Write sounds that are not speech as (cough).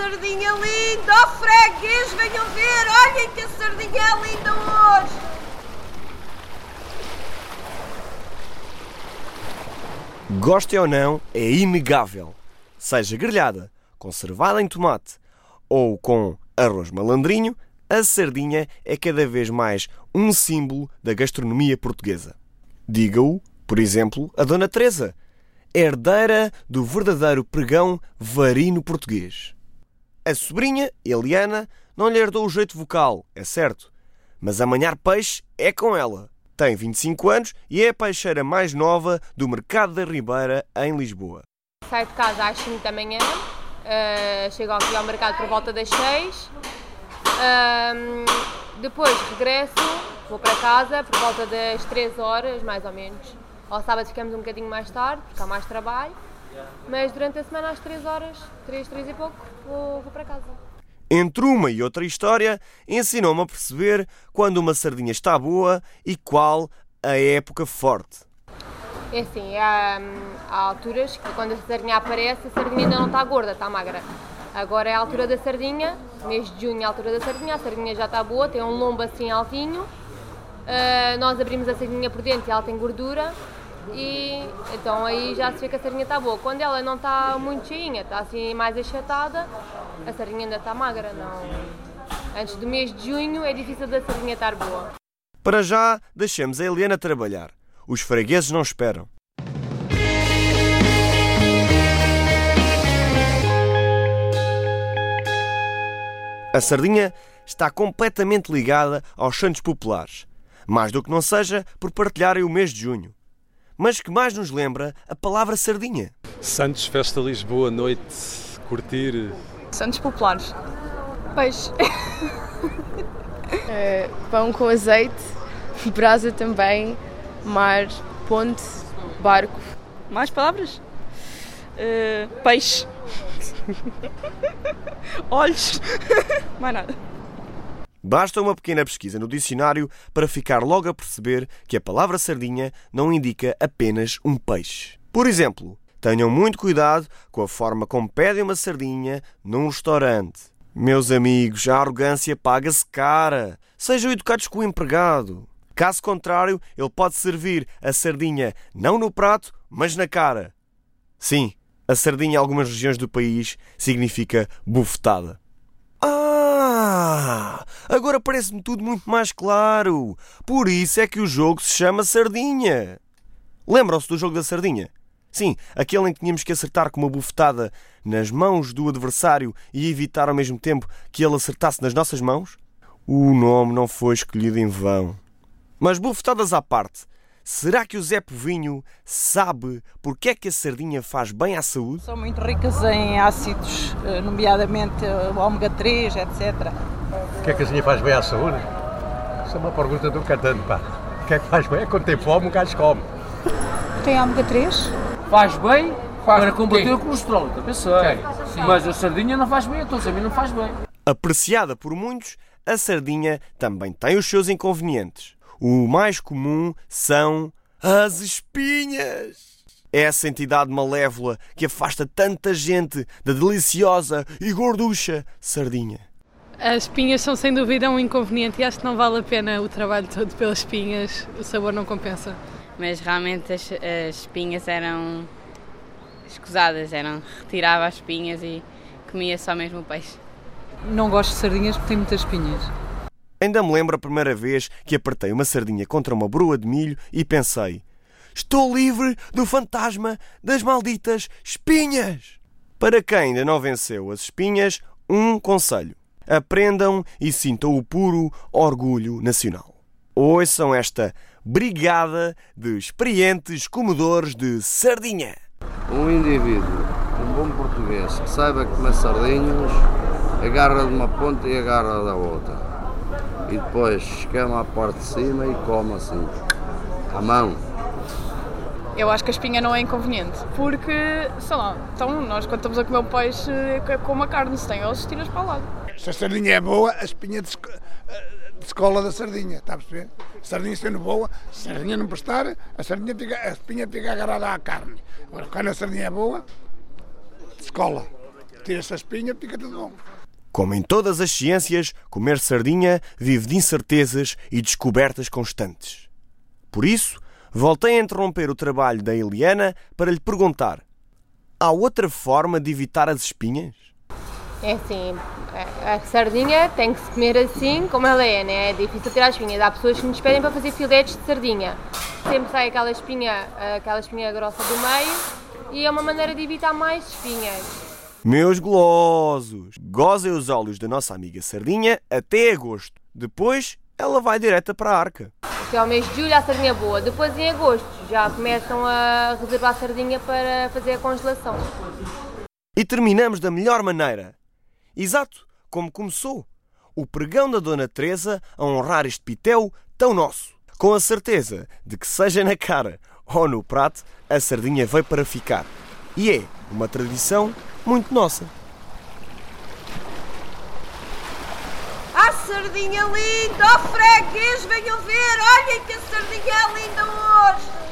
sardinha linda! Oh, freguês, venham ver! Olhem que a sardinha é linda hoje! Goste ou não, é inegável. Seja grelhada, conservada em tomate ou com arroz malandrinho, a sardinha é cada vez mais um símbolo da gastronomia portuguesa. Diga-o, por exemplo, a Dona Teresa, herdeira do verdadeiro pregão varino português. A sobrinha, Eliana, não lhe herdou o jeito vocal, é certo, mas a manhar peixe é com ela. Tem 25 anos e é a peixeira mais nova do Mercado da Ribeira, em Lisboa. Saio de casa às 5 da manhã, uh, chego aqui ao mercado por volta das 6. Uh, depois regresso, vou para casa por volta das 3 horas, mais ou menos. Ao sábado ficamos um bocadinho mais tarde, porque há mais trabalho. Mas durante a semana, às 3 horas, 3, 3 e pouco, vou, vou para casa. Entre uma e outra história, ensinou-me a perceber quando uma sardinha está boa e qual a época forte. É assim, há, há alturas que quando a sardinha aparece, a sardinha ainda não está gorda, está magra. Agora é a altura da sardinha, mês de junho é a altura da sardinha, a sardinha já está boa, tem um lombo assim altinho. Uh, nós abrimos a sardinha por dentro e ela tem gordura e então aí já se que a sardinha está boa. Quando ela não está muito cheinha, está assim mais achatada, a sardinha ainda está magra. Não. Antes do mês de junho é difícil da sardinha estar boa. Para já, deixemos a Helena trabalhar. Os fregueses não esperam. A sardinha está completamente ligada aos santos populares, mais do que não seja por partilharem o mês de junho mas que mais nos lembra a palavra sardinha. Santos, festa Lisboa, noite, curtir. Santos populares. Peixe. é, (laughs) pão com azeite, brasa também, mar, ponte, barco. Mais palavras? Uh, peixe. (laughs) Olhos. Mais nada. Basta uma pequena pesquisa no dicionário para ficar logo a perceber que a palavra sardinha não indica apenas um peixe. Por exemplo, tenham muito cuidado com a forma como pedem uma sardinha num restaurante. Meus amigos, a arrogância paga-se cara. Sejam educados com o empregado. Caso contrário, ele pode servir a sardinha não no prato, mas na cara. Sim, a sardinha em algumas regiões do país significa bufetada. Agora parece-me tudo muito mais claro. Por isso é que o jogo se chama Sardinha. Lembram-se do jogo da Sardinha? Sim, aquele em que tínhamos que acertar com uma bufetada nas mãos do adversário e evitar ao mesmo tempo que ele acertasse nas nossas mãos? O nome não foi escolhido em vão. Mas bufetadas à parte, Será que o Zé Povinho sabe porque é que a sardinha faz bem à saúde? São muito ricas em ácidos, eh, nomeadamente o ômega 3, etc. O que é que a sardinha faz bem à saúde? Isso é uma pergunta do catano, pá. O que é que faz bem? Quando tem fome, o gajo come. Tem ômega 3? Faz bem faz para combater quem? o colesterol, também sei. Mas a sardinha não faz bem a todos, a mim não faz bem. Apreciada por muitos, a sardinha também tem os seus inconvenientes. O mais comum são as espinhas. Essa entidade malévola que afasta tanta gente da deliciosa e gorducha sardinha. As espinhas são sem dúvida um inconveniente e acho que não vale a pena o trabalho todo pelas espinhas, o sabor não compensa. Mas realmente as, as espinhas eram escusadas, eram retirava as espinhas e comia só mesmo o peixe. Não gosto de sardinhas porque tem muitas espinhas. Ainda me lembro a primeira vez que apertei uma sardinha contra uma broa de milho e pensei: estou livre do fantasma das malditas espinhas! Para quem ainda não venceu as espinhas, um conselho: aprendam e sintam o puro orgulho nacional. Ouçam esta brigada de experientes comedores de sardinha. Um indivíduo, um bom português, que saiba comer sardinhas, agarra de uma ponta e agarra da outra e depois escama a parte de cima e come assim, à mão. Eu acho que a espinha não é inconveniente, porque, sei lá, então nós quando estamos a comer o peixe com uma carne, se tem ossos, tiras para o lado. Se a sardinha é boa, a espinha descola da sardinha, está a perceber? A sardinha sendo boa, se a sardinha não prestar, a, sardinha fica, a espinha fica agarrada à carne. Agora, quando a sardinha é boa, descola. tira-se a espinha, fica tudo bom. Como em todas as ciências, comer sardinha vive de incertezas e descobertas constantes. Por isso, voltei a interromper o trabalho da Eliana para lhe perguntar: há outra forma de evitar as espinhas? É assim, a, a sardinha tem que se comer assim como ela é, né? É difícil tirar as espinhas. Há pessoas que nos pedem para fazer filetes de sardinha. Sempre sai aquela espinha, aquela espinha grossa do meio e é uma maneira de evitar mais espinhas. Meus golosos, gozem os olhos da nossa amiga Sardinha até agosto. Depois ela vai direta para a arca. Até ao mês de julho a sardinha boa. Depois em agosto já começam a reservar a sardinha para fazer a congelação. E terminamos da melhor maneira. Exato, como começou. O pregão da Dona Teresa a honrar este pitel tão nosso. Com a certeza de que seja na cara ou no prato, a sardinha veio para ficar. E é uma tradição muito nossa. A sardinha linda! Oh, freguês, venham ver! Olhem que a sardinha é linda hoje!